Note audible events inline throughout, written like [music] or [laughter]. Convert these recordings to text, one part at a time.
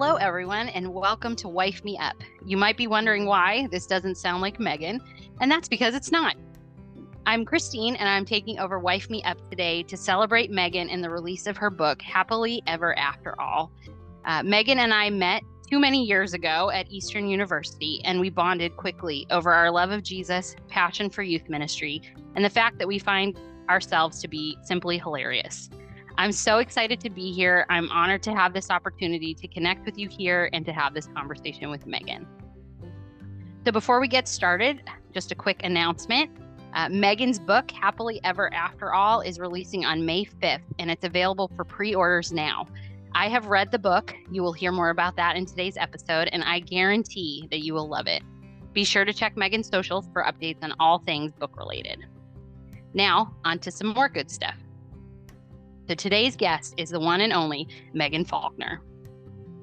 hello, everyone, and welcome to Wife Me Up. You might be wondering why this doesn't sound like Megan, and that's because it's not. I'm Kristine, and I'm taking over Wife Me Up today to celebrate Megan in the release of her book, Happily Ever After All. Uh, Megan and I met too many years ago at Eastern University, and we bonded quickly over our love of Jesus, passion for youth ministry, and the fact that we find ourselves to be simply hilarious. I'm so excited to be here. I'm honored to have this opportunity to connect with you here and to have this conversation with Megan. So, before we get started, just a quick announcement. Uh, Megan's book, Happily Ever After All, is releasing on May 5th, and it's available for pre orders now. I have read the book. You will hear more about that in today's episode, and I guarantee that you will love it. Be sure to check Megan's socials for updates on all things book related. Now, on to some more good stuff. So today's guest is the one and only Megan Faulkner.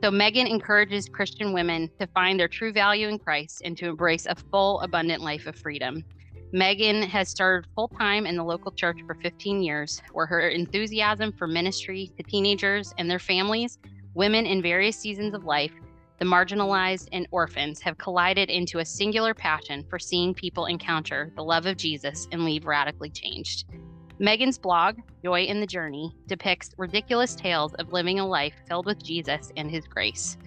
So Megan encourages Christian women to find their true value in Christ and to embrace a full, abundant life of freedom. Megan has served full time in the local church for 15 years, where her enthusiasm for ministry to teenagers and their families, women in various seasons of life, the marginalized, and orphans have collided into a singular passion for seeing people encounter the love of Jesus and leave radically changed. Megan's blog, Joy in the Journey, depicts ridiculous tales of living a life filled with Jesus and his grace.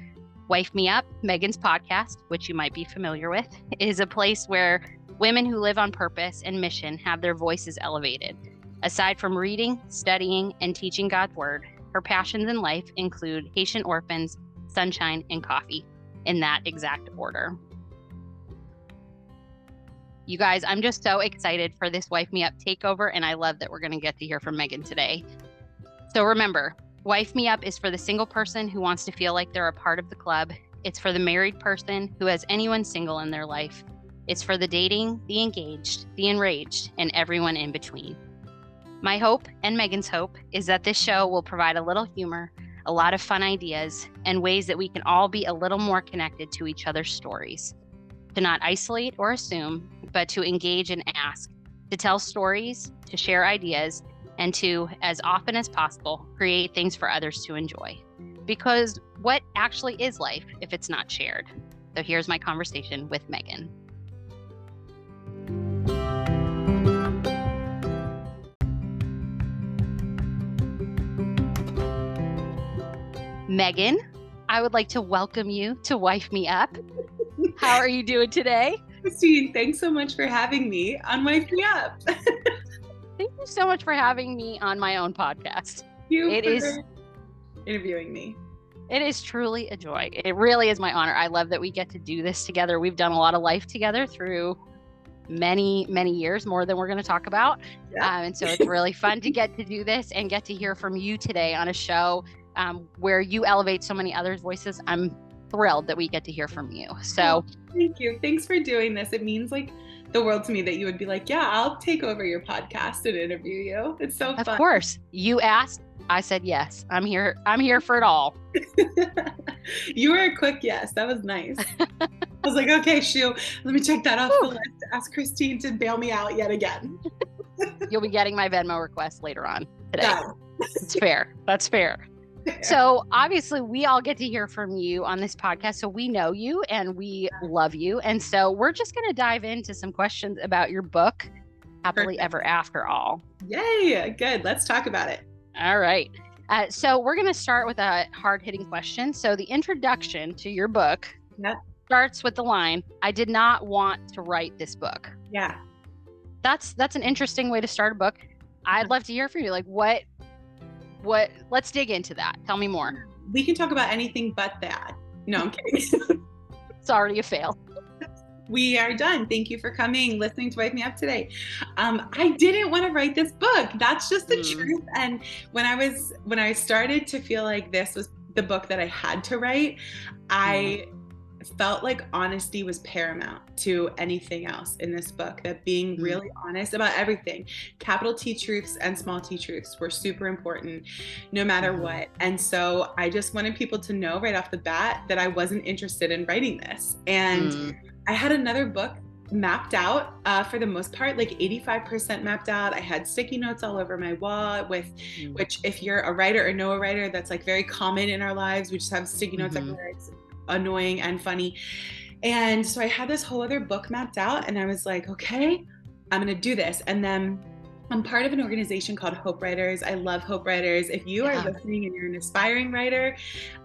Wife Me Up, Megan's podcast, which you might be familiar with, [laughs] is a place where women who live on purpose and mission have their voices elevated. Aside from reading, studying, and teaching God's Word, her passions in life include Haitian orphans, sunshine, and coffee, in that exact order. You guys, I'm just so excited for this Wife Me Up takeover, and I love that we're going to get to hear from Megan today. So remember, Wife Me Up is for the single person who wants to feel like they're a part of the club. It's for the married person who has anyone single in their life. It's for the dating, the engaged, the enraged, and everyone in between. My hope and Megan's hope is that this show will provide a little humor, a lot of fun ideas, and ways that we can all be a little more connected to each other's stories to not isolate or assume, but to engage and ask, to tell stories, to share ideas, and to, as often as possible, create things for others to enjoy. Because what actually is life if it's not shared? So here's my conversation with Megan. Megan, I would like to welcome you to Wife Me Up. How are you doing today? Kristine, thanks so much for having me on Wife Me Up. [laughs] Thank you so much for having me on my own podcast. You it is interviewing me. It is truly a joy. It really is my honor. I love that we get to do this together. We've done a lot of life together through many, many years, more than we're going to talk about. Yeah. Um, and so it's really fun to get to do this and get to hear from you today on a show um, where you elevate so many others' voices. I'm thrilled that we get to hear from you. So oh, thank you. Thanks for doing this. It means like the world to me that you would be like, yeah, I'll take over your podcast and interview you. It's so of fun. Of course. You asked, I said yes. I'm here. I'm here for it all. [laughs] you were a quick yes. That was nice. [laughs] I was like, okay, shoo, let me check that off Whew. the list. Ask Kristine to bail me out yet again. [laughs] You'll be getting my Venmo request later on today. It's fair. That's fair. So obviously, we all get to hear from you on this podcast. So we know you and we love you. And so we're just going to dive into some questions about your book, Happily Perfect. Ever After All. Yay. Good. Let's talk about it. All right. Uh, so we're going to start with a hard hitting question. So the introduction to your book starts with the line I did not want to write this book. Yeah. That's that's an interesting way to start a book. I'd love to hear from you. Like what what let's dig into that tell me more we can talk about anything but that no i'm [laughs] kidding it's already a fail we are done. Thank you for coming, listening to Wife Me Up today. Um, I didn't want to write this book. That's just the mm. truth. And when I was when I started to feel like this was the book that I had to write, I mm felt like honesty was paramount to anything else in this book that being mm-hmm. really honest about everything capital t truths and small t truths were super important no matter mm-hmm. what and so i just wanted people to know right off the bat that i wasn't interested in writing this and mm. i had another book mapped out uh, for the most part, like 85% mapped out. I had sticky notes all over my wall with mm. which if you're a writer or know a writer, that's like very common in our lives. We just have sticky notes mm-hmm. everywhere. It's annoying and funny. And so I had this whole other book mapped out and I was like, okay, I'm to do this. And then I'm part of an organization called Hope Writers. I love Hope Writers. If you yeah. are listening and you're an aspiring writer,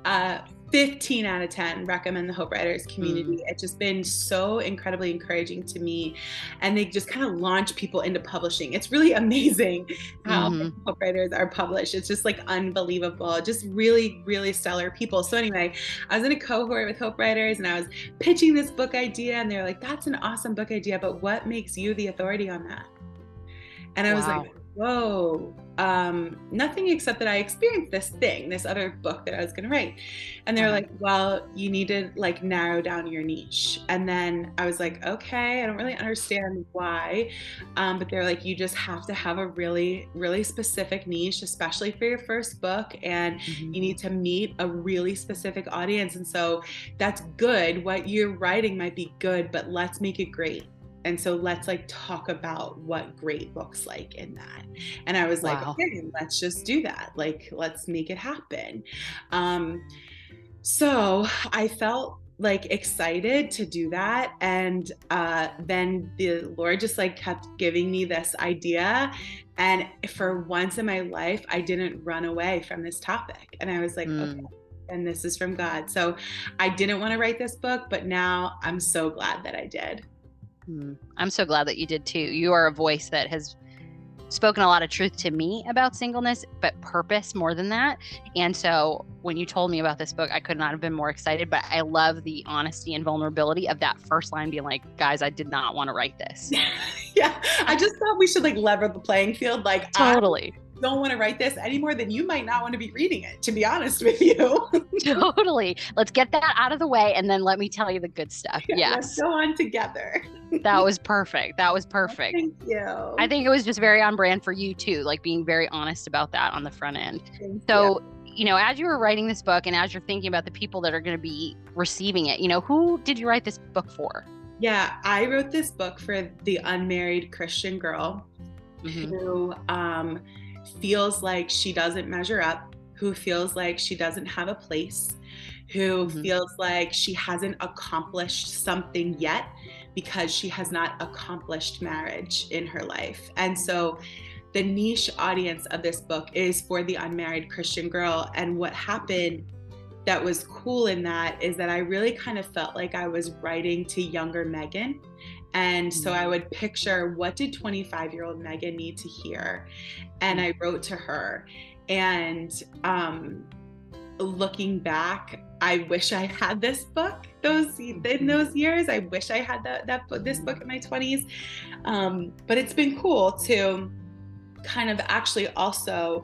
uh, 15 out of 10 recommend the Hope Writers community. Mm. It's just been so incredibly encouraging to me. And they just kind of launch people into publishing. It's really [laughs] amazing how mm-hmm. Hope Writers are published. It's just like unbelievable. Just really, really stellar people. So, anyway, I was in a cohort with Hope Writers and I was pitching this book idea. And they're like, that's an awesome book idea, but what makes you the authority on that? And I was wow. like, whoa, um, nothing except that I experienced this thing, this other book that I was going to write. And they're uh-huh. like, well, you need to like narrow down your niche. And then I was like, okay, I don't really understand why. Um, but they're like, you just have to have a really, really specific niche, especially for your first book. And mm-hmm. you need to meet a really specific audience. And so that's good. What you're writing might be good, but let's make it great and so let's like talk about what great looks like in that. And i was like okay let's just do that. Like let's make it happen. Um so i felt like excited to do that. And uh then the lord just like kept giving me this idea. And for once in my life i didn't run away from this topic. And i was like mm. okay and this is from god. So i didn't want to write this book but now i'm so glad that i did Mm. I'm so glad that you did too. You are a voice that has spoken a lot of truth to me about singleness, but purpose more than that. And so when you told me about this book, I could not have been more excited. But I love the honesty and vulnerability of that first line being like, guys, I did not want to write this. [laughs] yeah. I just thought we should like lever the playing field. Like, totally don't want to write this anymore, than you might not want to be reading it, to be honest with you. [laughs] [laughs] totally. Let's get that out of the way and then let me tell you the good stuff. Yeah, yes. Let's go on together. that was perfect. That was perfect. Thank you. I think it was just very on brand for you too, like being very honest about that on the front end. Thank so, you. you know, as you were writing this book and as you're thinking about the people that are going to be receiving it, you know, who did you write this book for? Yeah, I wrote this book for the unmarried Christian girl mm-hmm. who um, feels like she doesn't measure up, who feels like she doesn't have a place, who mm-hmm. feels like she hasn't accomplished something yet because she has not accomplished marriage in her life. And so the niche audience of this book is for the unmarried Christian girl. And what happened that was cool in that is that I really kind of felt like I was writing to younger Megan. And so I mm. would picture what did 25 year old Megan need to hear? And I wrote to her. And um, looking back, I wish I had this book those in those years. I wish I had that that this book in my 20s. Um, but it's been cool to kind of actually also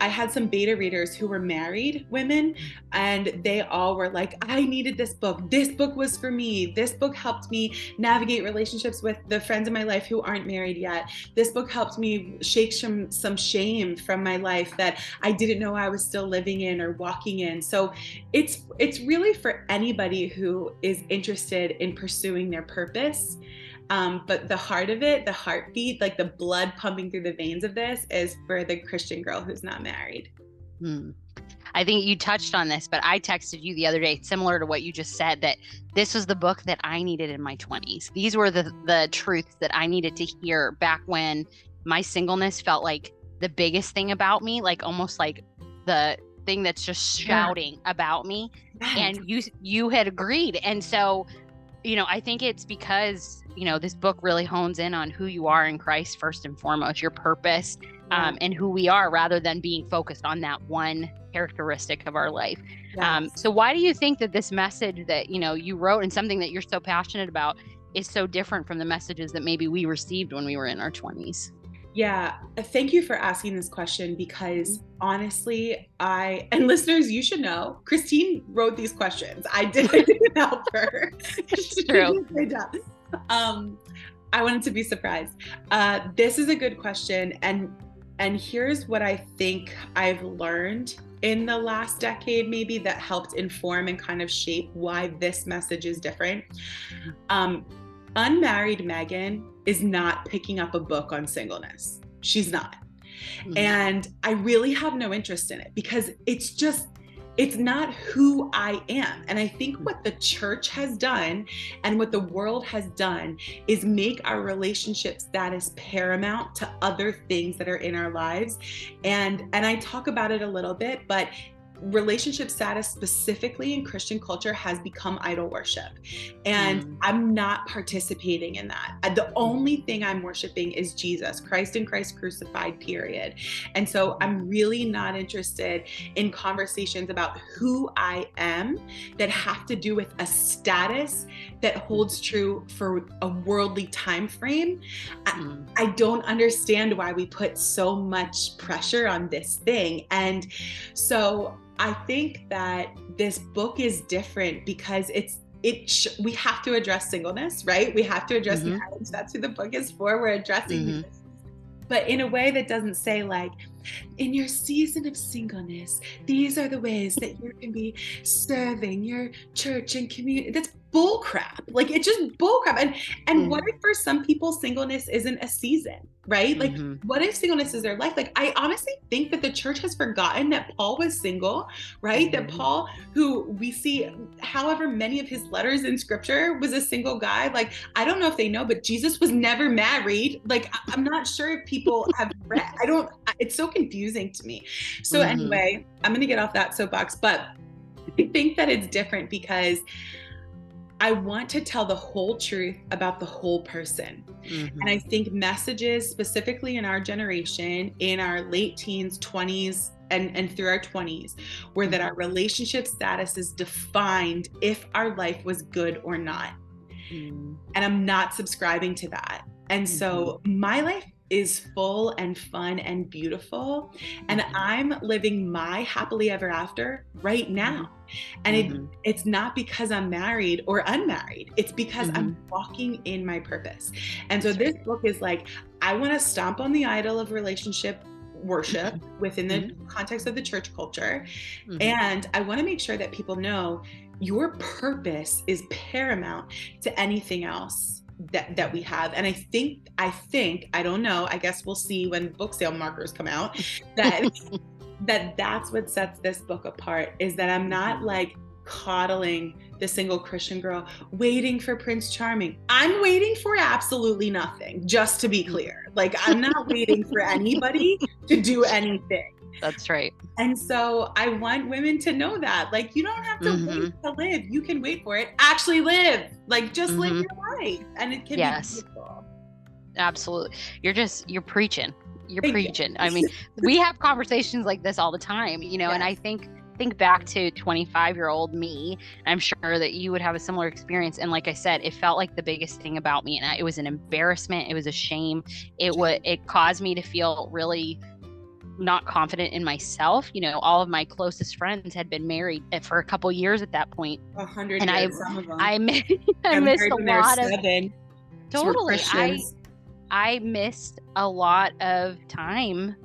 I had some beta readers who were married women and they all were like I needed this book. This book was for me. This book helped me navigate relationships with the friends in my life who aren't married yet. This book helped me shake some some shame from my life that I didn't know I was still living in or walking in. So it's it's really for anybody who is interested in pursuing their purpose um, but the heart of it, the heartbeat, like the blood pumping through the veins of this, is for the Christian girl who's not married. Hmm. I think you touched on this, but I texted you the other day, similar to what you just said, that this was the book that I needed in my 20s. These were the the truths that I needed to hear back when my singleness felt like the biggest thing about me, like almost like the thing that's just shouting yeah. about me. And you you had agreed. And so, you know, I think it's because you know, this book really hones in on who you are in Christ first and foremost, your purpose, um, and who we are, rather than being focused on that one characteristic of our life. Yes. Um, so, why do you think that this message that you know you wrote and something that you're so passionate about is so different from the messages that maybe we received when we were in our 20s? Yeah, uh, thank you for asking this question because honestly, I and listeners, you should know, Kristine wrote these questions. I didn't [laughs] help her. [laughs] It's true um, I wanted to be surprised. Uh, this is a good question, and and here's what I think I've learned in the last decade, maybe that helped inform and kind of shape why this message is different. Um, unmarried Megan is not picking up a book on singleness. She's not. Mm-hmm. And I really have no interest in it because it's just it's not who I am. And I think what the church has done and what the world has done is make our relationship status paramount to other things that are in our lives. And and I talk about it a little bit, but relationship status specifically in christian culture has become idol worship. And mm. i'm not participating in that. Uh, the only thing i'm worshiping is jesus christ and christ crucified period. And so i'm really not interested in conversations about who i am that have to do with a status that holds true for a worldly time frame. Mm. I, I don't understand why we put so much pressure on this thing. And so I think that this book is different because it's it sh- we have to address singleness, right? We have to address mm-hmm. marriage. That's who the book is for. We're addressing mm-hmm. but in a way that doesn't say like in your season of singleness these are the ways that you can be serving your church and community that's bullcrap. like it's just bull crap and and mm-hmm. what if for some people singleness isn't a season right? Like, mm-hmm. what if singleness is their life? Like, I honestly think that the church has forgotten that Paul was single, right? Mm-hmm. That Paul, who we see however many of his letters in scripture, was a single guy. Like, I don't know if they know, but Jesus was never married. Like, I'm not sure if people have read, I don't, it's so confusing to me. So, mm-hmm. anyway, I'm going to get off that soapbox, but I think that it's different because I want to tell the whole truth about the whole person. Mm-hmm. And I think messages, specifically in our generation, in our late teens, 20s, and, and through our 20s, were that our relationship status is defined if our life was good or not. Mm-hmm. And I'm not subscribing to that. And mm-hmm. so my life is full and fun and beautiful. And mm-hmm. I'm living my happily ever after right mm-hmm. now. And mm-hmm. it, it's not because I'm married or unmarried, it's because mm-hmm. I'm walking in my purpose. And so this book is like, I want to stomp on the idol of relationship worship mm-hmm. within the mm-hmm. context of the church culture. And I want to make sure that people know your purpose is paramount to anything else that that we have and i think i think i don't know i guess we'll see when book sale markers come out that [laughs] that that's what sets this book apart is that i'm not mm-hmm. like coddling the single christian girl waiting for prince charming i'm waiting for absolutely nothing just to be mm-hmm. clear like i'm not waiting for anybody to do anything that's right. And so I want women to know that. Like, you don't have to mm-hmm. wait to live. You can wait for it. Actually live. Like, just mm-hmm. live your life. And it can yes. be beautiful. Absolutely. You're just, you're preaching. You're Thank preaching. You. [laughs] I mean, we have conversations like this all the time, you know, yes. and I think think back to 25 year old me i'm sure that you would have a similar experience and like i said it felt like the biggest thing about me and it was an embarrassment it was a shame it would it caused me to feel really not confident in myself. You know, all of my closest friends had been married eh, for a couple years at that point. A hundred and I, I, [laughs] missed, I missed a lot of totally. I I missed a lot of time.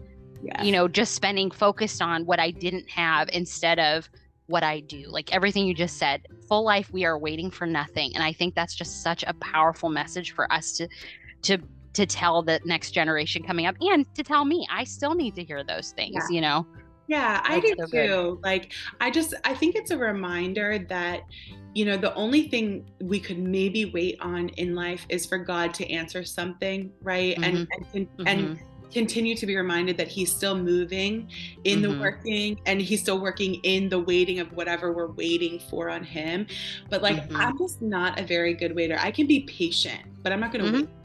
Yeah. You know, just spending focused on what I didn't have instead of what I do. Like everything you just said, full life, we are waiting for nothing. And I think that's just such a powerful message for us to to to tell the next generation coming up and to tell me i still need to hear those things yeah. you know yeah That's i do so too like i just i think it's a reminder that you know the only thing we could maybe wait on in life is for god to answer something right mm-hmm. and and, mm-hmm. and continue to be reminded that he's still moving in mm-hmm. the working and he's still working in the waiting of whatever we're waiting for on him but like mm-hmm. i'm just not a very good waiter i can be patient but i'm not going to mm-hmm. wait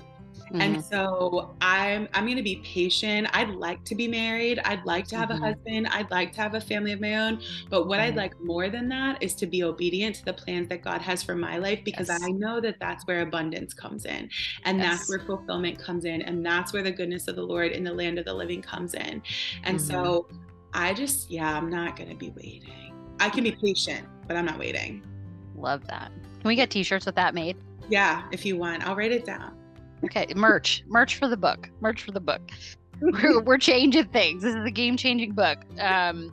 Mm-hmm. And so I'm I'm going to be patient. I'd like to be married. I'd like to have mm-hmm. a husband. I'd like to have a family of my own. But what mm-hmm. I'd like more than that is to be obedient to the plans that God has for my life because yes. I know that that's where abundance comes in. And yes. that's where fulfillment comes in and that's where the goodness of the Lord in the land of the living comes in. And so mm-hmm. I just yeah, I'm not going to be waiting. I can be patient, but I'm not waiting. Love that. Can we get t-shirts with that made? Yeah, if you want. I'll write it down. Okay, merch, merch for the book, merch for the book. We're, [laughs] we're changing things. This is a game changing book. Um,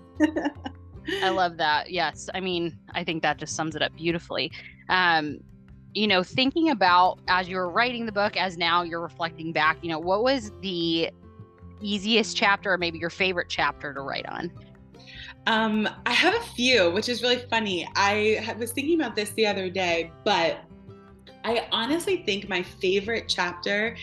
I [laughs] love that. Yes, I mean, I think that just sums it up beautifully. Um, you know, thinking about as you were writing the book, as now you're reflecting back, you know, what was the easiest chapter or maybe your favorite chapter to write on? Um, I have a few, which is really funny. I was thinking about this the other day, but I honestly think my favorite chapter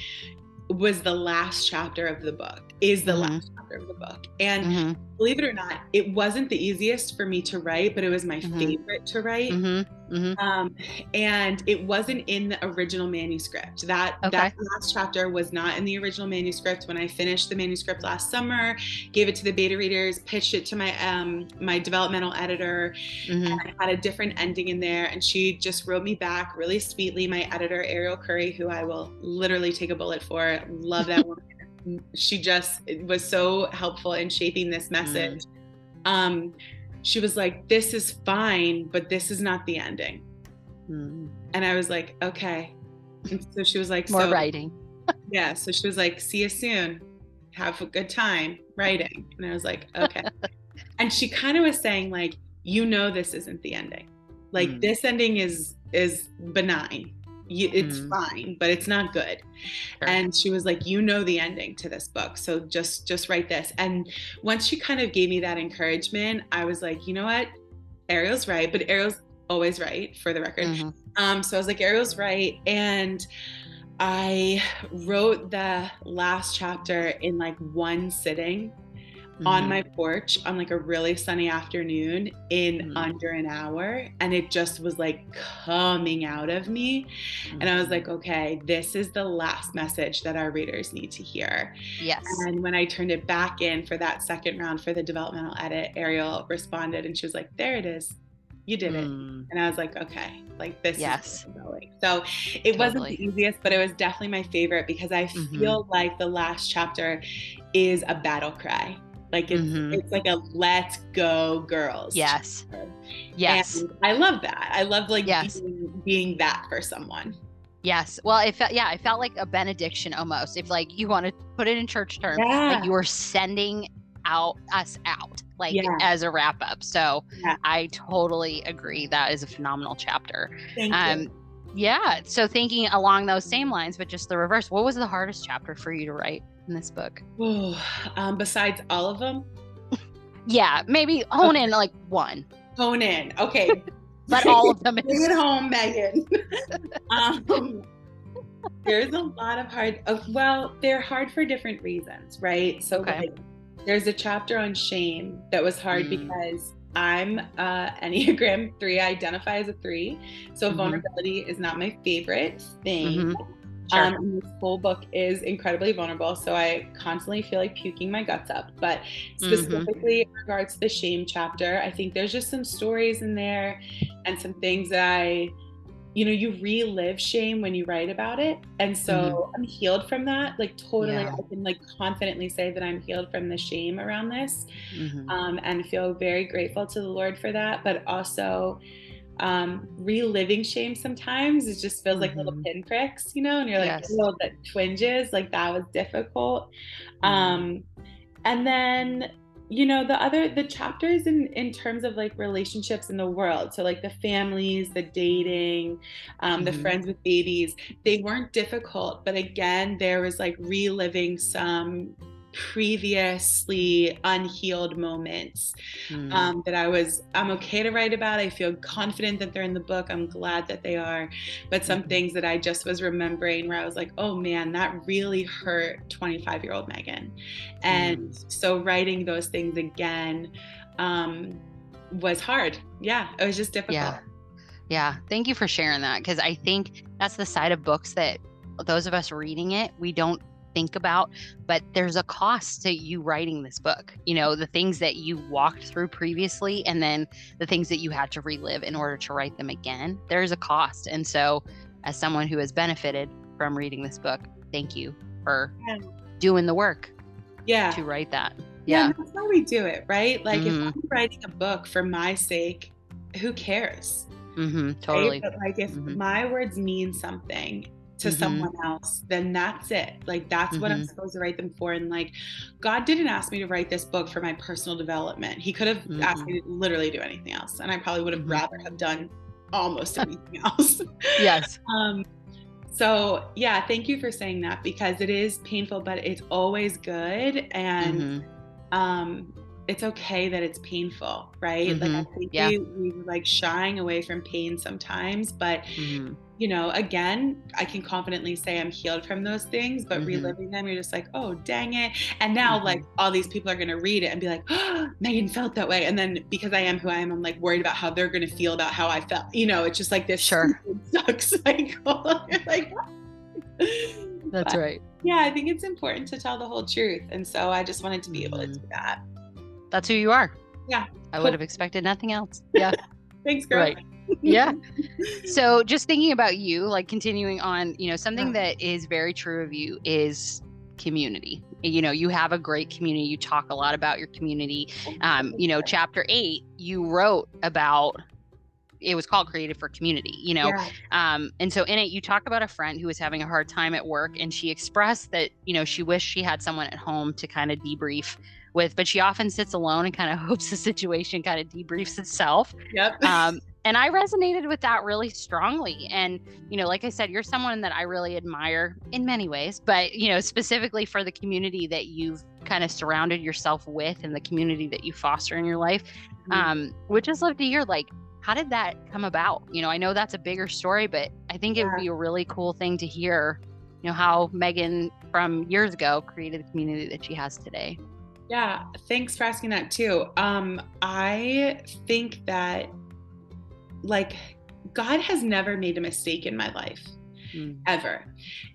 was the last chapter of the book, is the mm-hmm. last chapter of the book. And mm-hmm. believe it or not, it wasn't the easiest for me to write, but it was my mm-hmm. favorite to write. Mm-hmm. Mm-hmm. Um, and it wasn't in the original manuscript. That okay. that last chapter was not in the original manuscript. When I finished the manuscript last summer, gave it to the beta readers, pitched it to my um, my developmental editor, mm-hmm. and I had a different ending in there. And she just wrote me back really sweetly. My editor Ariel Curry, who I will literally take a bullet for, love that woman. She just was so helpful in shaping this message. Mm. Um, she was like, This is fine, but this is not the ending. Mm. And I was like, Okay. And so she was like, More so, writing. [laughs] yeah. So she was like, See you soon. Have a good time writing. And I was like, Okay. [laughs] and she kind of was saying, like, you know this isn't the ending. Like mm. this ending is is benign it's mm. fine but it's not good sure. and she was like you know the ending to this book so just just write this and once she kind of gave me that encouragement i was like you know what ariel's right but ariel's always right for the record mm-hmm. um so i was like ariel's right and i wrote the last chapter in like one sitting mm-hmm. on my porch on like a really sunny afternoon in mm-hmm. under an hour. And it just was like coming out of me. Mm-hmm. And I was like, okay, this is the last message that our readers need to hear. Yes. And when I turned it back in for that second round for the developmental edit, Ariel responded and she was like, there it is you did it mm. and i was like okay like this yes so it totally. wasn't the easiest but it was definitely my favorite because i mm-hmm. feel like the last chapter is a battle cry like it's mm-hmm. it's like a let's go girls. Yes. Yes. And I love that. I love like yes. being, being that for someone. Yes. Well, it felt yeah, it felt like a benediction almost. If like you want to put it in church terms, yeah. like you were sending out us out like yeah. as a wrap up. So yeah. I totally agree. That is a phenomenal chapter. Thank um, you. Yeah. So thinking along those same lines, but just the reverse, what was the hardest chapter for you to write? in this book? um, besides all of them? yeah, maybe hone okay. in like one. Hone in. Okay. [laughs] but all of them. [laughs] Bring it home, Megan. [laughs] um, there's a lot of hard, uh, well, they're hard for different reasons, right? So okay. like, there's a chapter on shame that was hard mm. because I'm uh, [laughs] Enneagram 3, I identify as a 3. So mm-hmm. vulnerability is not my favorite thing. Mm-hmm. Sure. Um, this whole book is incredibly vulnerable, so I constantly feel like puking my guts up. But mm-hmm. specifically mm-hmm. in regards to the shame chapter, I think there's just some stories in there and some things that I, you know, you relive shame when you write about it. And so mm-hmm. I'm healed from that. Like totally, yeah. I can like confidently say that I'm healed from the shame around this, mm-hmm. um, and feel very grateful to the Lord for that. But also um, reliving shame sometimes it just feels like mm-hmm. little pinpricks, you know, and you're like, yes. oh, that twinges, like that was difficult. Mm-hmm. Um, and then, you know, the other the chapters in in terms of like relationships in the world, so like the families, the dating, um, mm-hmm. the friends with babies, they weren't difficult, but again, there was like reliving some previously unhealed moments mm. um, that I was, I'm okay to write about. I feel confident that they're in the book. I'm glad that they are. But some mm-hmm. things that I just was remembering where I was like, oh man, that really hurt 25 year old Megan. And mm. so writing those things again um, was hard. Yeah, it was just difficult. Yeah. Yeah. Thank you for sharing that because I think that's the side of books that those of us reading it, we don't think about, but there's a cost to you writing this book. You know, the things that you walked through previously and then the things that you had to relive in order to write them again. There's a cost. And so, as someone who has benefited from reading this book, thank you for yeah. doing the work. Yeah. To write that. Yeah. yeah. That's how we do it, right? Like, mm-hmm. if I'm writing a book for my sake, who cares? Mm-hmm, totally. Right? But like, if mm-hmm. my words mean something to mm-hmm. someone else, then that's it. Like that's mm-hmm. what I'm mm-hmm. supposed to write them for. And like God didn't ask me to write this book for my personal development. He could have mm-hmm. asked me to literally do anything else. And I probably would have mm-hmm. rather have done almost anything [laughs] else. Yes. um, so yeah, thank you for saying that because it is painful, but it's always good, and Mhm. um, it's okay that it's painful, right? Like I think Yeah. we we like shying away from pain sometimes, but. You know, again, I can confidently say I'm healed from those things, but Mhm. reliving them, you're just like, oh, dang it. And now, Mhm. like, all these people are going to read it and be like, oh, Megan felt that way. And then because I am who I am, I'm like worried about how they're going to feel about how I felt. You know, it's just like this Sure. [laughs] suck cycle. [laughs] You're like, That's But, right. yeah, I think it's important to tell the whole truth. And so I just wanted to be able to Mhm. do that. That's who you are. Yeah. I Cool. would have expected nothing else. Yeah. [laughs] Thanks, girl. Right. Yeah. [laughs] so just thinking about you, like continuing on, you know, something Yeah. that is very true of you is community. You know, you have a great community. You talk a lot about your community. Um, you know, chapter eight, you wrote about it was called created for community you know Yeah. um, and so in it you talk about a friend who was having a hard time at work and she expressed that you know she wished she had someone at home to kind of debrief with but she often sits alone and kind of [laughs] hopes the situation kind of debriefs itself Yep. um, and i resonated with that really strongly and you know like i said you're someone that i really admire in many ways but you know specifically for the community that you've kind of surrounded yourself with and the community that you foster in your life Mm-hmm. um would just love to hear like how did that come about you know i know that's a bigger story but i think it would be a really cool thing to hear you know how megan from years ago created the community that she has today Yeah, thanks for asking that too. Um, I think that like God has never made a mistake in my life ever.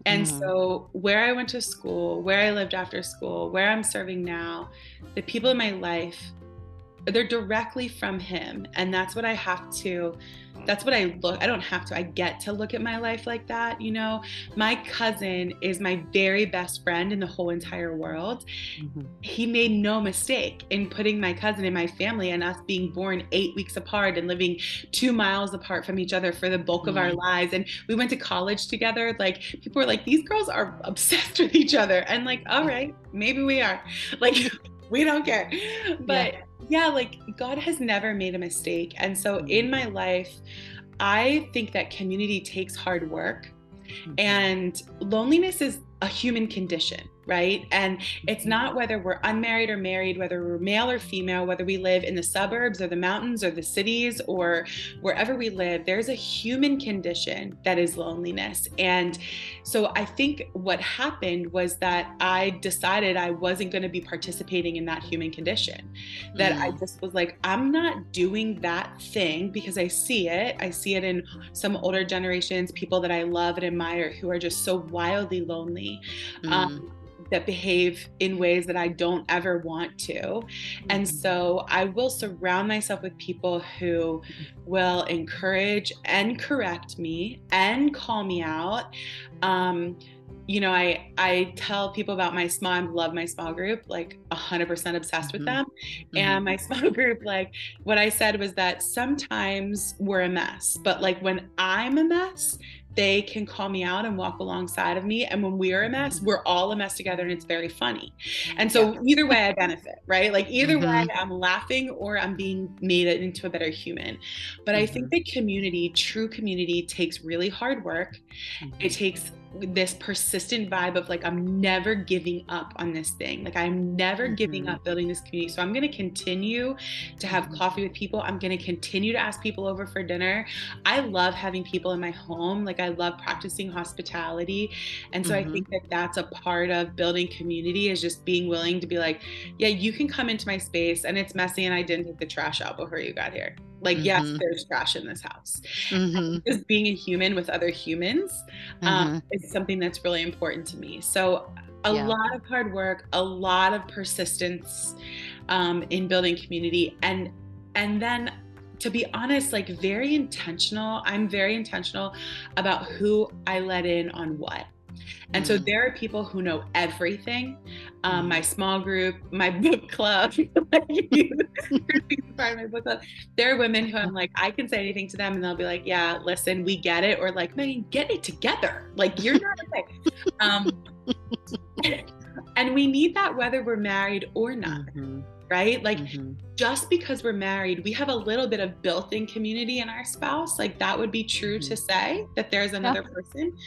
And Mhm. so where I went to school, where I lived after school, where I'm serving now, the people in my life they're directly from him and that's what I have to that's what I look I don't have to I get to look at my life like that, you know. My cousin is my very best friend in the whole entire world Mhm. he made no mistake in putting my cousin in my family and us being born eight weeks apart and living two miles apart from each other for the bulk of our Mhm. lives. And we went to college together. Like people were like, these girls are obsessed with each other. And like, all right, maybe we are. Like, [laughs] we don't care. But yeah, like God has never made a mistake. And so in my life, I think that community takes hard work Mhm. and loneliness is a human condition, right? And it's Mhm. not whether we're unmarried or married, whether we're male or female, whether we live in the suburbs or the mountains or the cities or wherever we live, there's a human condition that is loneliness. And so I think what happened was that I decided I wasn't going to be participating in that human condition. That I Mm. just was like, I'm not doing that thing because I see it. I see it in some older generations, people that I love and admire who are just so wildly lonely Mm. um, that behave in ways that I don't ever want to. And Mhm. so I will surround myself with people who will encourage and correct me and call me out. Um, you know, I I tell people about my small, I love my small group, like 100% obsessed with Mhm. them. And my small [laughs] group, like what I said was that sometimes we're a mess, but like when I'm a mess, they can call me out and walk alongside of me. And when we're a mess, mm-hmm. we're all a mess together and it's very funny. And so either way, I benefit, right? Like either way, mm-hmm. I'm laughing or I'm being made into a better human. But I think mm-hmm. that community, true community, takes really hard work. It takes this persistent vibe of like i'm never giving up on this thing. Like i'm never giving Mhm. up building this community. So i'm going to continue to have Mhm. coffee with people. I'm going to continue to ask people over for dinner. I love having people in my home. Like i love practicing hospitality. And so Mhm. i think that that's a part of building community is just being willing to be like yeah you can come into my space. And it's messy and i didn't take the trash out before you got here like yes Mhm. there's trash in this house Mhm. [laughs] just being a human with other humans um, is something that's really important to me. So, a Yeah. lot of hard work, a lot of persistence um, in building community, and and then to be honest, like very intentional. I'm very intentional about who I let in on what. And so Mm. there are people who know everything. Um, my small group, my [laughs] book club, [laughs] my book club. There are women who I'm like, I can say anything to them, and they'll be like, "Yeah, listen, we get it," or like, "Megan, get it together. Like you're not okay." um, [laughs] and we need that whether we're married or not. Mhm. Right? Like mm-hmm. just because we're married, we have a little bit of built-in community in our spouse. Like that would be true mm-hmm. to say that there's another yeah. person.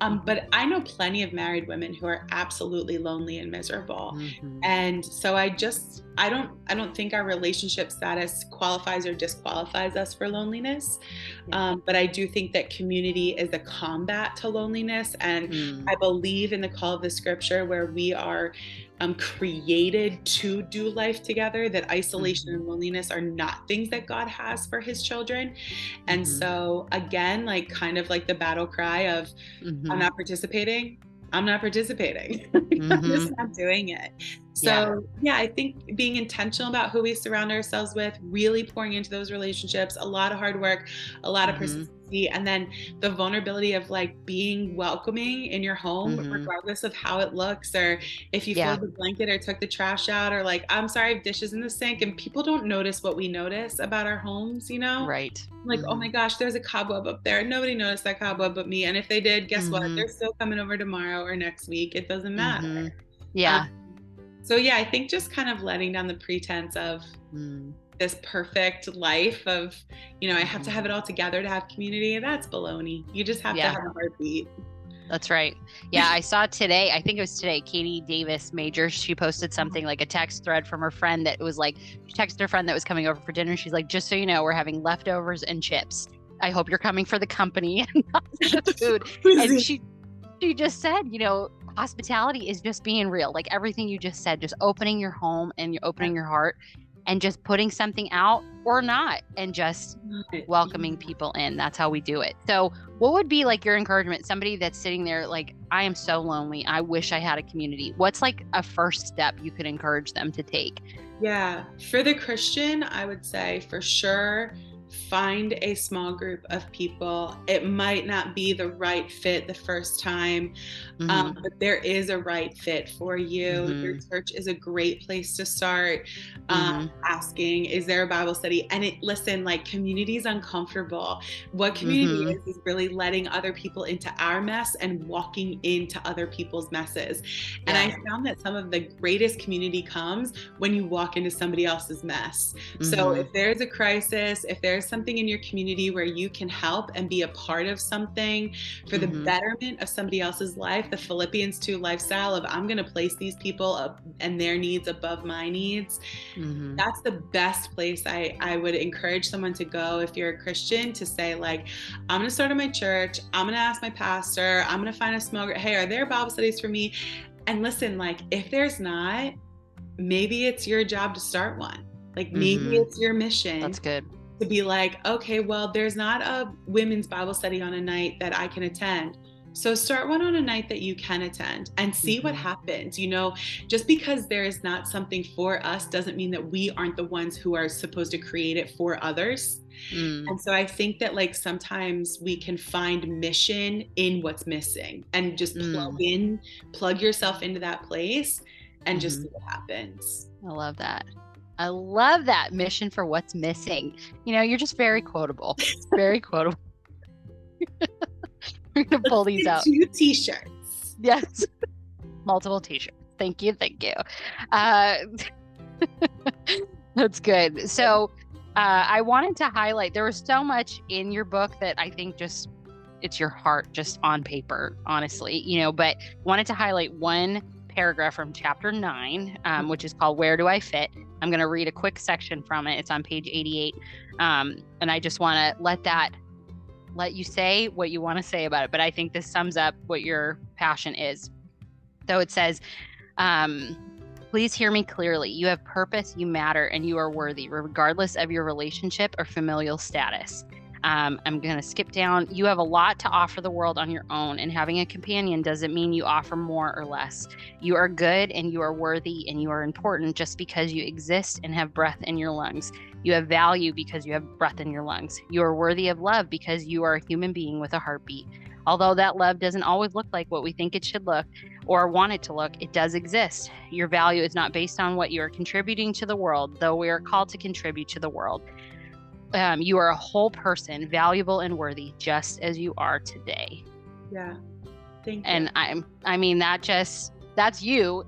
Um, but I know plenty of married women who are absolutely lonely and miserable. Mm-hmm. And so I just I don't I don't think our relationship status qualifies or disqualifies us for loneliness. Yeah. Um, but I do think that community is a combat to loneliness. And mm. I believe in the call of the scripture where we are um, created to do life together, that isolation mm-hmm. and loneliness are not things that God has for his children. And mm-hmm. so, again, like kind of like the battle cry of, mm-hmm. I'm not participating. I'm not participating. Mm-hmm. [laughs] I'm just not doing it. So, yeah. yeah. I think being intentional about who we surround ourselves with, really pouring into those relationships, a lot of hard work, a lot of mm-hmm. persistence and then the vulnerability of like being welcoming in your home mm-hmm. regardless of how it looks or if you yeah. folded the blanket or took the trash out or like i'm sorry I have dishes in the sink and people don't notice what we notice about our homes you know right like mm-hmm. oh my gosh there's a cobweb up there nobody noticed that cobweb but me and if they did guess mm-hmm. what they're still coming over tomorrow or next week it doesn't matter mm-hmm. yeah um, so yeah i think just kind of letting down the pretense of mm this perfect life of, you know, I have to have it all together to have community. That's baloney. You just have yeah. to have a heartbeat. That's right. Yeah, I saw today, I think it was today, Katie Davis Major, she posted something like a text thread from her friend that was like, she texted her friend that was coming over for dinner. She's like, just so you know, we're having leftovers and chips. I hope you're coming for the company [laughs] and not the food. [laughs] and she she just said, you know, hospitality is just being real. Like everything you just said, just opening your home and you're opening your heart and just putting something out or not and just welcoming people in. That's how we do it. So, what would be like your encouragement? Somebody that's sitting there like, I am so lonely. I wish I had a community. What's like a first step you could encourage them to take? Yeah. For the Christian, I would say for sure find a small group of people. It might not be the right fit the first time, um, mm-hmm. um, but there is a right fit for you. Mm-hmm. Your church is a great place to start um, mm-hmm. asking, is there a Bible study? And it, listen, like community is uncomfortable. What community mm-hmm. is, is really letting other people into our mess and walking into other people's messes. And yeah. I found that some of the greatest community comes when you walk into somebody else's mess. So mm-hmm. if there's a crisis, if there's there's something in your community where you can help and be a part of something for the mm-hmm. betterment of somebody else's life, the Philippians 2 lifestyle of I'm going to place these people up and their needs above my needs. Mm-hmm. That's the best place I, I would encourage someone to go if you're a Christian to say, like, I'm going to start at my church. I'm going to ask my pastor. I'm going to find a small group. Hey, are there Bible studies for me? And listen, like, if there's not, maybe it's your job to start one. Like maybe mm-hmm. it's your mission. That's good to be like, okay, well, there's not a women's Bible study on a night that I can attend. So start one on a night that you can attend and see mm-hmm. what happens. You know, just because there is not something for us doesn't mean that we aren't the ones who are supposed to create it for others. Mm. And so I think that like sometimes we can find mission in what's missing and just mm. plug in, plug yourself into that place and mm-hmm. just see what happens. I love that. I love that mission for what's missing. You know, you're just very quotable. [laughs] Very quotable. [laughs] We're gonna pull these out. Two t-shirts. Yes. Multiple t-shirts. Thank you. Thank you. Uh, [laughs] that's good. So uh, I wanted to highlight there was so much in your book that I think just it's your heart just on paper, honestly, you know, but wanted to highlight one paragraph from chapter nine, um, which is called Where Do I Fit? I'm going to read a quick section from it. It's on page 88. Um, and I just want to let that let you say what you want to say about it. But I think this sums up what your passion is. So it says, um, Please hear me clearly. You have purpose, you matter, and you are worthy, regardless of your relationship or familial status. Um, I'm going to skip down. You have a lot to offer the world on your own, and having a companion doesn't mean you offer more or less. You are good and you are worthy and you are important just because you exist and have breath in your lungs. You have value because you have breath in your lungs. You are worthy of love because you are a human being with a heartbeat. Although that love doesn't always look like what we think it should look or want it to look, it does exist. Your value is not based on what you are contributing to the world, though we are called to contribute to the world. Um, you are a whole person, valuable and worthy, just as you are today. Yeah. Thank you. And I'm, I mean, that just, that's you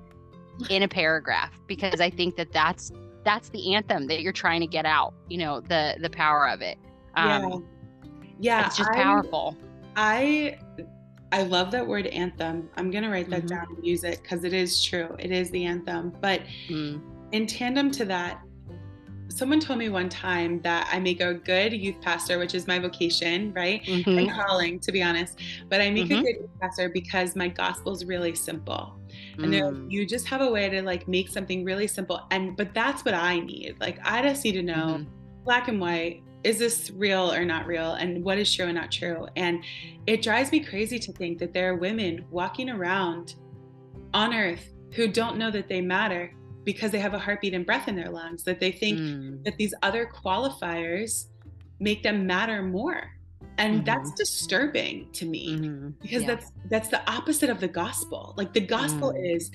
in a paragraph because I think that that's that's the anthem that you're trying to get out. You know, the the power of it. Um, yeah, yeah, it's just I, powerful. I I love that word anthem. I'm gonna write that mm-hmm. down and use it because it is true. It is the anthem. But mm. in tandem to that, someone told me one time that I make a good youth pastor, which is my vocation, right? Mm-hmm. And calling, to be honest. But I make mm-hmm. a good youth pastor because my gospel is really simple. And mm. you just have a way to like make something really simple. And but that's what I need. Like I just need to know mm-hmm. black and white, is this real or not real? And what is true and not true? And it drives me crazy to think that there are women walking around on earth who don't know that they matter because they have a heartbeat and breath in their lungs, that they think mm. that these other qualifiers make them matter more. And mm-hmm. that's disturbing to me mm-hmm. because yeah. that's that's the opposite of the gospel. Like the gospel mm. is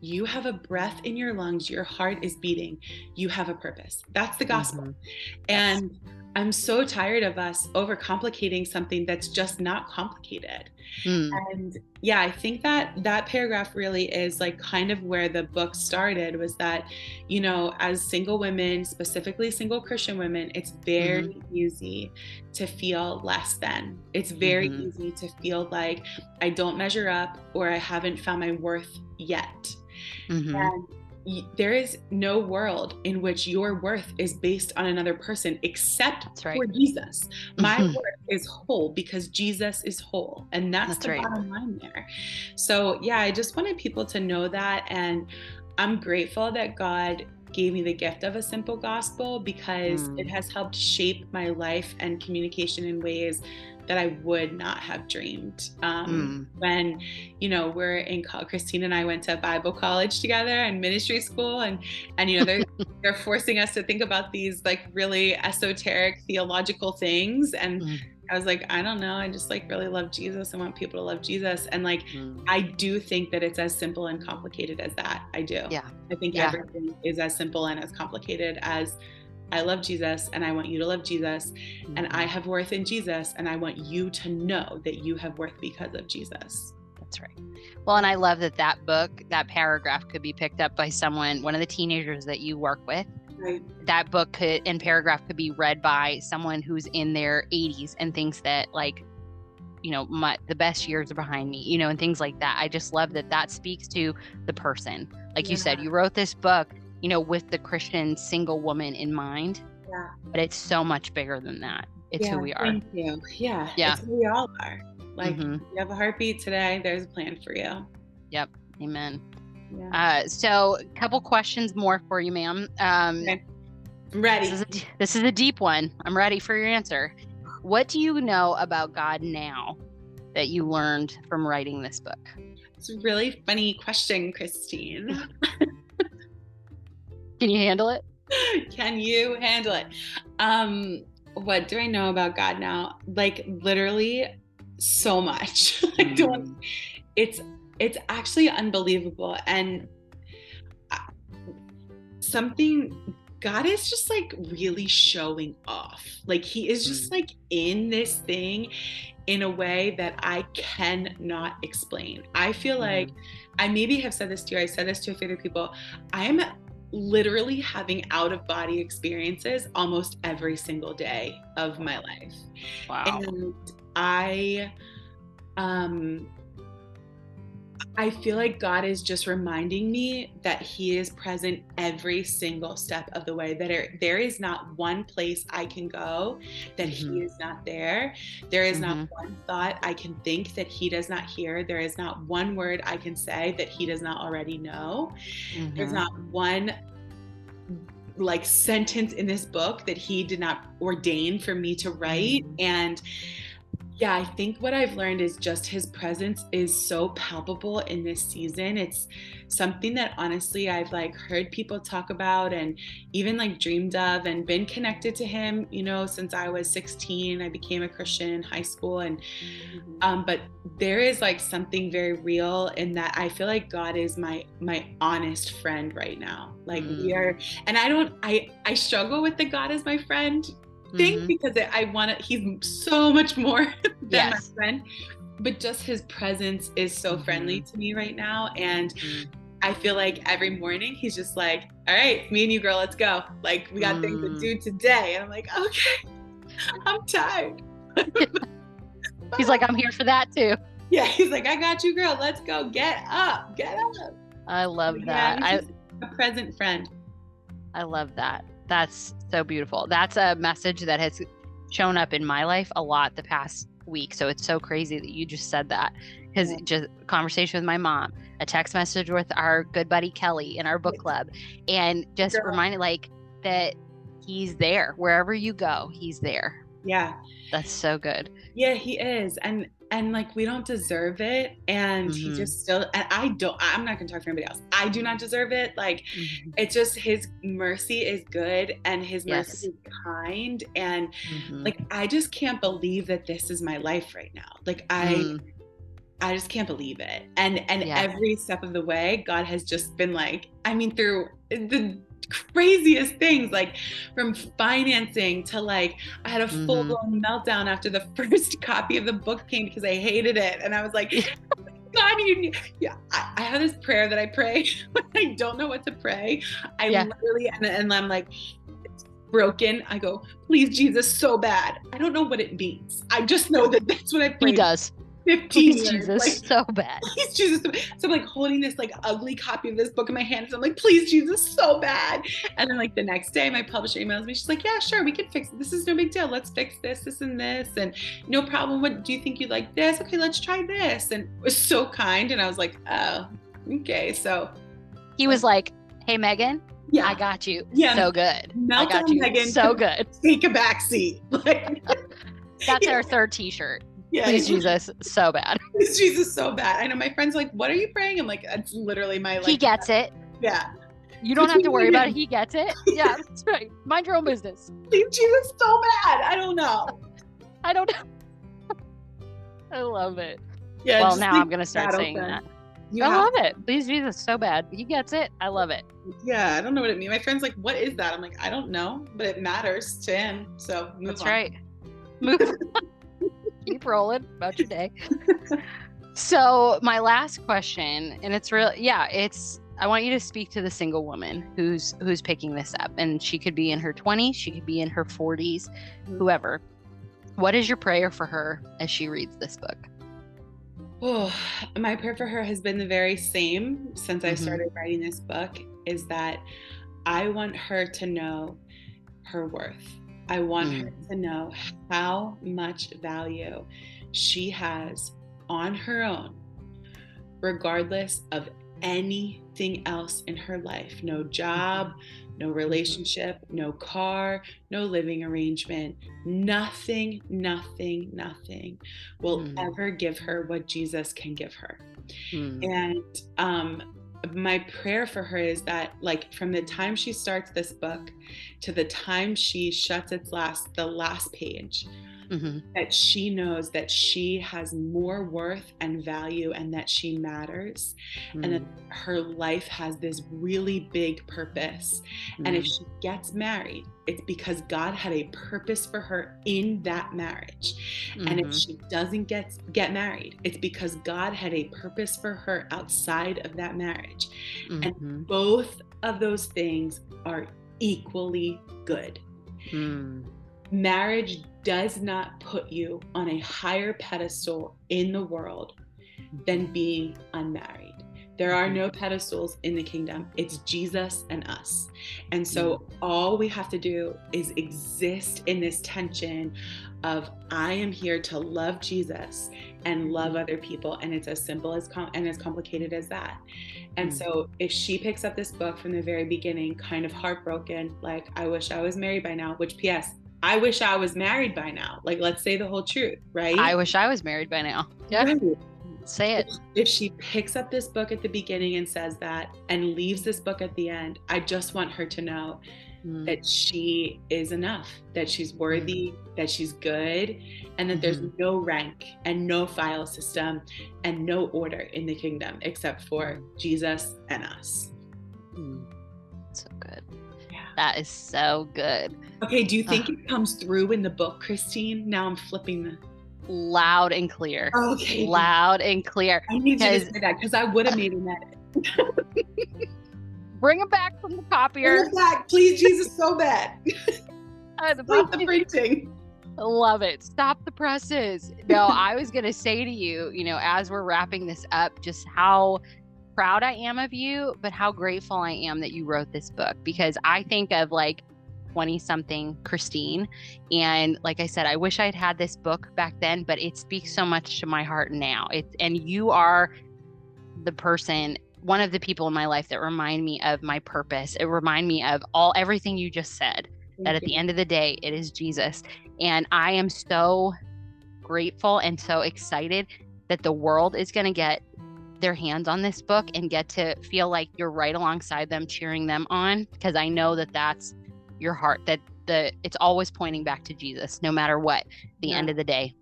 you have a breath in your lungs, your heart is beating, you have a purpose. That's the gospel. Mm-hmm. And yes I'm so tired of us overcomplicating something that's just not complicated. Mm. And yeah, I think that that paragraph really is like kind of where the book started was that, you know, as single women, specifically single Christian women, it's very mm-hmm. easy to feel less than. It's very mm-hmm. easy to feel like I don't measure up or I haven't found my worth yet. Mm-hmm. And there is no world in which your worth is based on another person except right. for Jesus. My mm-hmm. worth is whole because Jesus is whole. And that's, that's the right. bottom line there. So, yeah, I just wanted people to know that. And I'm grateful that God gave me the gift of a simple gospel because mm. it has helped shape my life and communication in ways that I would not have dreamed. Um, mm. When, you know, we're in college, Kristine and I went to Bible college together and ministry school, and and you know they're [laughs] they're forcing us to think about these like really esoteric theological things, and mm. I was like, I don't know, I just like really love Jesus. I want people to love Jesus, and like mm. I do think that it's as simple and complicated as that. I do. Yeah. I think yeah. everything is as simple and as complicated as I love Jesus and I want you to love Jesus. And I have worth in Jesus and I want you to know that you have worth because of Jesus. That's right. Well, and I love that that book, that paragraph could be picked up by someone, one of the teenagers that you work with. Right. That book could and paragraph could be read by someone who's in their 80s and thinks that like you know my the best years are behind me you know and things like that i just love that that speaks to the person like yeah. you said you wrote this book you know, with the Christian single woman in mind. Yeah. But it's so much bigger than that. It's yeah, who we are. Thank you. Yeah. Yeah. It's who we all are. Like mm-hmm. you have a heartbeat today, there's a plan for you. Yep. Amen. Yeah. Uh, so a couple questions more for you, ma'am. Um, okay. I'm ready. This is, a, this is a deep one. I'm ready for your answer. What do you know about God now that you learned from writing this book? It's a really funny question, Kristine. [laughs] Can you handle it? Can you handle it? Um, what do I know about God now? Like literally so much. [laughs] like mm. don't it's it's actually unbelievable and something God is just like really showing off. Like he is just mm. like in this thing in a way that I cannot explain. I feel mm. like I maybe have said this to you. I said this to a few other people. I am literally having out of body experiences almost every single day of my life. Wow. And I um I feel like God is just reminding me that He is present every single step of the way. That there, there is not one place I can go that mm-hmm. He is not there. There is mm-hmm. not one thought I can think that He does not hear. There is not one word I can say that He does not already know. Mm-hmm. There's not one like sentence in this book that He did not ordain for me to write. Mm-hmm. And yeah, I think what I've learned is just his presence is so palpable in this season. It's something that honestly I've like heard people talk about and even like dreamed of and been connected to him, you know, since I was 16. I became a Christian in high school and mm-hmm. um but there is like something very real in that I feel like God is my my honest friend right now. Like mm-hmm. we mm. are and I don't I I struggle with the God as my friend thing mm-hmm. because I want to, he's so much more [laughs] than yes. my friend. But just his presence is so friendly mm-hmm. to me right now. And mm-hmm. I feel like every morning he's just like, all right, me and you, girl, let's go. Like, we got things to mm. do today. And I'm like, [laughs] okay, I'm tired. [laughs] he's like, I'm here for that too. Yeah, he's like, I got you, girl. Let's go. Get up. Get up. I love that. Yeah, I, a present friend. I love that. That's so beautiful. That's a message that has shown up in my life a lot the past week. So it's so crazy that you just said that because yeah. just conversation with my mom, a text message with our good buddy Kelly in our book club, and just Girl. reminded like that he's there wherever you go, he's there. Yeah. That's so good. Yeah, he is. And and like we don't deserve it and mm-hmm. he just still and i don't i'm not gonna talk for anybody else i do not deserve it like mm-hmm. it's just his mercy is good and his yes. mercy is kind and mm-hmm. like i just can't believe that this is my life right now like i mm. I just can't believe it. And and yeah. every step of the way, God has just been like, I mean, through the craziest things like from financing to like I had a full blown mm-hmm. meltdown after the [laughs] first copy of the book came because I hated it. And I was like God you yeah I, I, have this prayer that I pray [laughs] when I don't know what to pray. I yeah. literally and, and I'm like broken. I go please Jesus so bad. I don't know what it means. I just know that that's what I pray he does 15 Please, years. Jesus, like, so bad. Please, Jesus. So I'm like holding this like ugly copy of this book in my hands. So I'm like, please, Jesus, so bad. And then like the next day, my publisher emails me. She's like, yeah, sure, we can fix it. This is no big deal. Let's fix this, this, and this. And no problem. What do you think you'd like this? Okay, let's try this. And it was so kind. And I was like, oh, okay. So he was like, hey, Megan, yeah. I got you. Yeah. So good. Meltdown I got you. Megan so good. Take a back seat. [laughs] Like, [laughs] That's yeah. our third t-shirt. Yeah, Please [laughs] Jesus, so bad. [laughs] Please Jesus, so bad. I know my friends like, "What are you praying?" I'm like, "It's literally my." Like, he gets it. Yeah. You don't [laughs] have to worry about it. He gets it. Yeah, that's right. Mind your own business. Please Jesus, so bad. I don't know. I don't know. I love it. Yeah. Well, now I'm gonna start saying open. that. You I love it. Please Jesus, so bad. He gets it. I love it. Yeah, I don't know what it means. My friend's like, "What is that?" I'm like, "I don't know, but it matters to him." So that's on. right. Move. Keep rolling about your day. [laughs] so my last question, and it's real, yeah, it's I want you to speak to the single woman who's who's picking this up, and she could be in her 20s, she could be in her 40s, mm-hmm. whoever. What is your prayer for her as she reads this book? Oh, my prayer for her has been the very same since mm-hmm. I started writing this book is that I want her to know her worth. I want mm. her to know how much value she has on her own, regardless of anything else in her life no job, no relationship, no car, no living arrangement. Nothing, nothing, nothing will mm. ever give her what Jesus can give her. Mm. And um, my prayer for her is that like from the time she starts this book to the time she shuts its last the last page mm-hmm. that she knows that she has more worth and value and that she matters mm. and that mm. her life has this really big purpose. Mm. And if mm. she gets married, it's because God had a purpose for her in that marriage. Mm-hmm. And if mm-hmm. she doesn't get get married, it's because God had a purpose for her outside of that marriage. Mm-hmm. And both of those things are equally good. Mm. Marriage does not put you on a higher pedestal in the world than mm-hmm. being unmarried. There are mm-hmm. no pedestals in the kingdom. It's Jesus and us. And so mm. all we have to do is exist in this tension of I am here to love Jesus and love other people and it's as simple as com- and as complicated as that. And so if she picks up this book from the very beginning kind of heartbroken like I wish I was married by now, which PS I wish I was married by now. Like, let's say the whole truth, right? I wish I was married by now. Yeah. Right. Say it. If she picks up this book at the beginning and says that and leaves this book at the end, I just want her to know mm. that she is enough, that she's worthy, mm. that she's good, and that mm-hmm. there's no rank and no file system and no order in the kingdom except for Jesus and us. Mm. That is so good. Okay, do you think uh, it comes through in the book, Kristine? Now I'm flipping the loud and clear. Okay. Loud and clear. I need you to say that because I would have made an edit. Bring them back from the copier. Bring it back, please, Jesus, so bad. [laughs] Uh, the Stop the printing. Love it. Stop the presses. No, I was going to say to you, you know, as we're wrapping this up, just how proud I am of you, but how grateful I am that you wrote this book because I think of like 20 something Kristine. And like I said, I wish I'd had this book back then, but it speaks so much to my heart now. It's, and you are the person one of the people in my life that remind me of my purpose it remind me of all everything you just said that at the end of the day, it is Jesus. And I am so grateful and so excited that the world is going to get their hands on this book and get to feel like you're right alongside them, cheering them on, because I know that that's your heart, that the it's always pointing back to Jesus, no matter what. The Yeah. end of the day,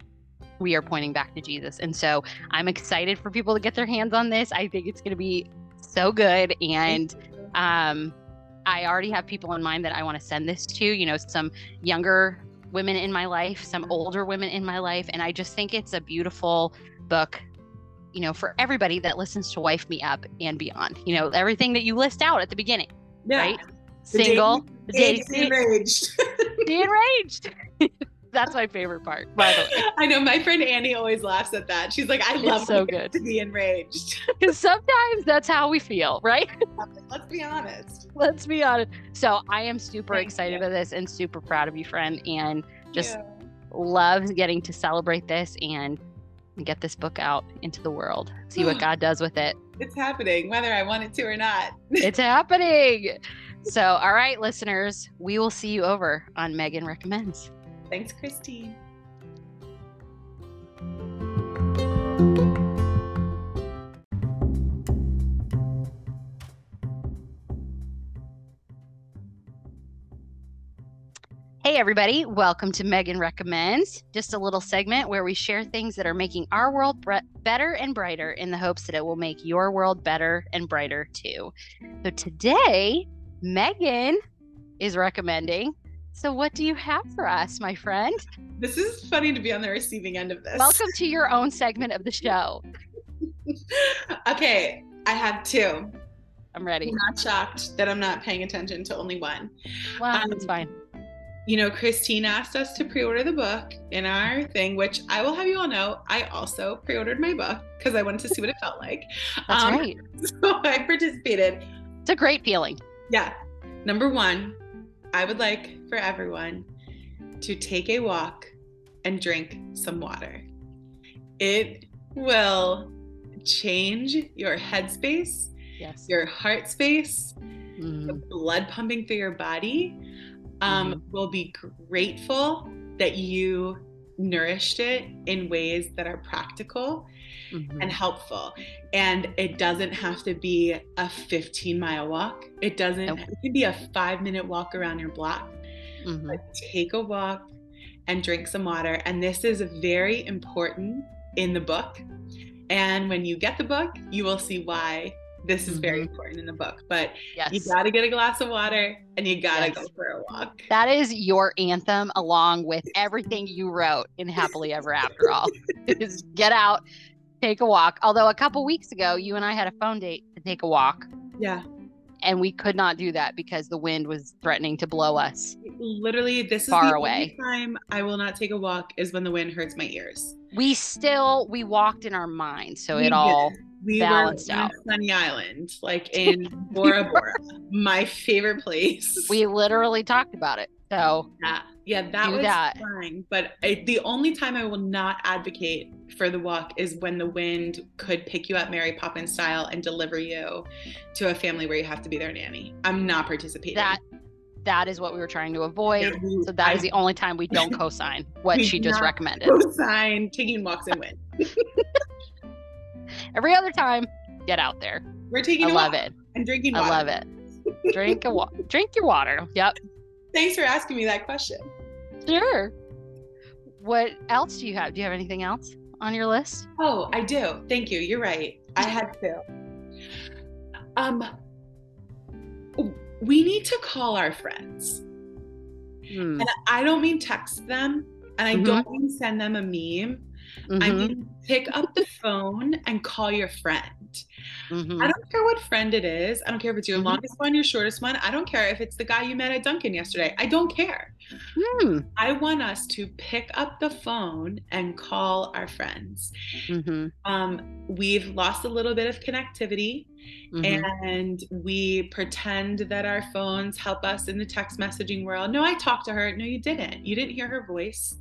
we are pointing back to Jesus. And so I'm excited for people to get their hands on this. I think it's going to be so good. And um, I already have people in mind that I want to send this to, you know, some younger women in my life, some older women in my life. And I just think it's a beautiful book, you know, for everybody that listens to Wife Me Up and beyond. You know, everything that you list out at the beginning, yeah. right? Single, the dating, Dating enraged. [laughs] the enraged. [laughs] That's my favorite part, by the way. I know my friend Annie always laughs at that. She's like, I love so good. to be enraged. Because [laughs] sometimes that's how we feel, right? Let's be honest. Let's be honest. So I am super Thank excited you. about this and super proud of you, friend, and just Yeah. loves getting to celebrate this and get this book out into the world. See what [gasps] God does with it. it's happening, whether I want it to or not. [laughs] It's happening. So, all right, listeners, we will see you over on Megan Recommends. Thanks, Kristine. Hey, everybody, welcome to Megan Recommends, just a little segment where we share things that are making our world bre- better and brighter in the hopes that it will make your world better and brighter too. So, today, Megan is recommending. So, what do you have for us, my friend? This is funny to be on the receiving end of this. Welcome to your own segment of the [laughs] show. okay, I have two. I'm ready. I'm not shocked that I'm not paying attention to only one. Well, Um, it's fine. You know, Kristine asked us to pre order the book in our thing, which I will have you all know, I also pre ordered my book because I wanted to see what it felt like. That's um, right. [laughs] So I participated. It's a great feeling. Yeah. Number one, I would like for everyone to take a walk and drink some water. It will change your headspace, Yes. your heart space, the Mhm. blood pumping through your body. Um, Will be grateful that you nourished it in ways that are practical Mhm. and helpful. And it doesn't have to be a 15 mile walk. It doesn't, Nope. it can be a five minute walk around your block. Mhm. But take a walk and drink some water. And this is very important in the book. And when you get the book, you will see why this is very mm-hmm. important in the book. But Yes. you got to get a glass of water and you got to Yes. go for a walk. That is your anthem along with everything you wrote in Happily Ever After All. is get out, take a walk. Although a couple weeks ago, you and I had a phone date to take a walk, Yeah. And we could not do that because the wind was threatening to blow us. Literally, this is the away. only time I will not take a walk is when the wind hurts my ears. We still we walked in our mind, so We it all we balanced were out. Sunny Island, like [laughs] in Bora Bora, my favorite place. we literally talked about it. So yeah, yeah, that was that. fine. But I, the only time I will not advocate for the walk is when the wind could pick you up Mary Poppins style and deliver you to a family where you have to be their nanny. I'm not participating. that that is what we were trying to avoid. Yeah, we- So that is I the only time we don't [laughs] co-sign what she just recommended. co-sign taking walks in wind. [laughs] Every other time, get out there. We're taking I love it. and drinking I water. love it. Drink a wa- drink your water. Yep. [laughs] Thanks for asking me that question. Sure. What else do you have? Do you have anything else on your list? Oh, I do. Thank you. You're right. I had to. Um, we need to call our friends. Hmm. And I don't mean text them, and I Mhm. don't mean send them a meme. I Mhm. mean pick up the phone and call your friend. Mm-hmm. I don't care what friend it is. I don't care if it's your mm-hmm. longest one, your shortest one. I don't care if it's the guy you met at Dunkin' yesterday. I don't care. Mm. I want us to pick up the phone and call our friends. Mm-hmm. Um, we've lost a little bit of connectivity. Mm-hmm. And we pretend that our phones help us in the text messaging world. No, I talked to her. No, you didn't. You didn't hear her voice.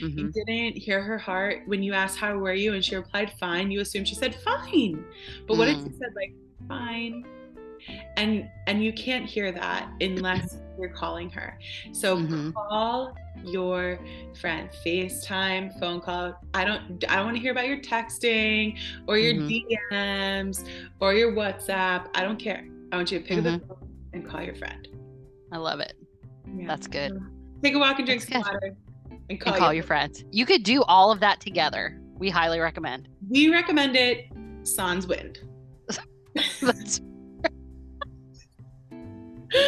Mm-hmm. You didn't hear her heart. When you asked, How were you? And she replied, Fine, you assume she said, Fine. But mm. what if she mm. said, like, Fine? And and you can't hear that unless [laughs] you're calling her. So mm-hmm. call your friend facetime phone call i don't i don't want to hear about your texting or your mm-hmm. dms or your whatsapp i don't care i want you to pick mm-hmm. up the mm-hmm. phone and call your friend i love it yeah. that's good take a walk and drink some water and call, and call your, your friends you could do all of that together we highly recommend we recommend it sans wind [laughs]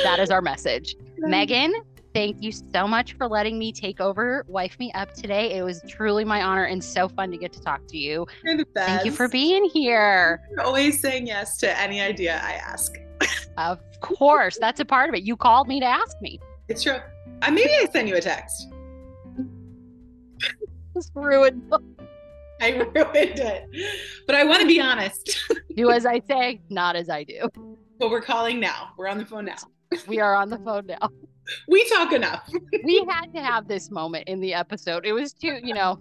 that is our message [laughs] megan thank you so much for letting me take over Wife Me Up today. It was truly my honor and so fun to get to talk to you. You're the best. Thank you for being here. You're always saying yes to any idea I ask. of course. That's a part of it. You called me to ask me. It's true. Uh, maybe I send you a text. [laughs] Just ruined. [laughs] I ruined it. But I want to be honest. [laughs] do as I say, not as I do. But we're calling now. We're on the phone now. we are on the phone now [laughs] we talk enough. we had to have this moment in the episode. It was too, you know,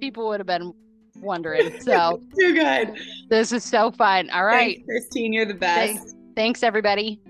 people would have been wondering. So too good. This is so fun. All right. Thanks, Kristine, you're the best. Thanks, Thanks everybody.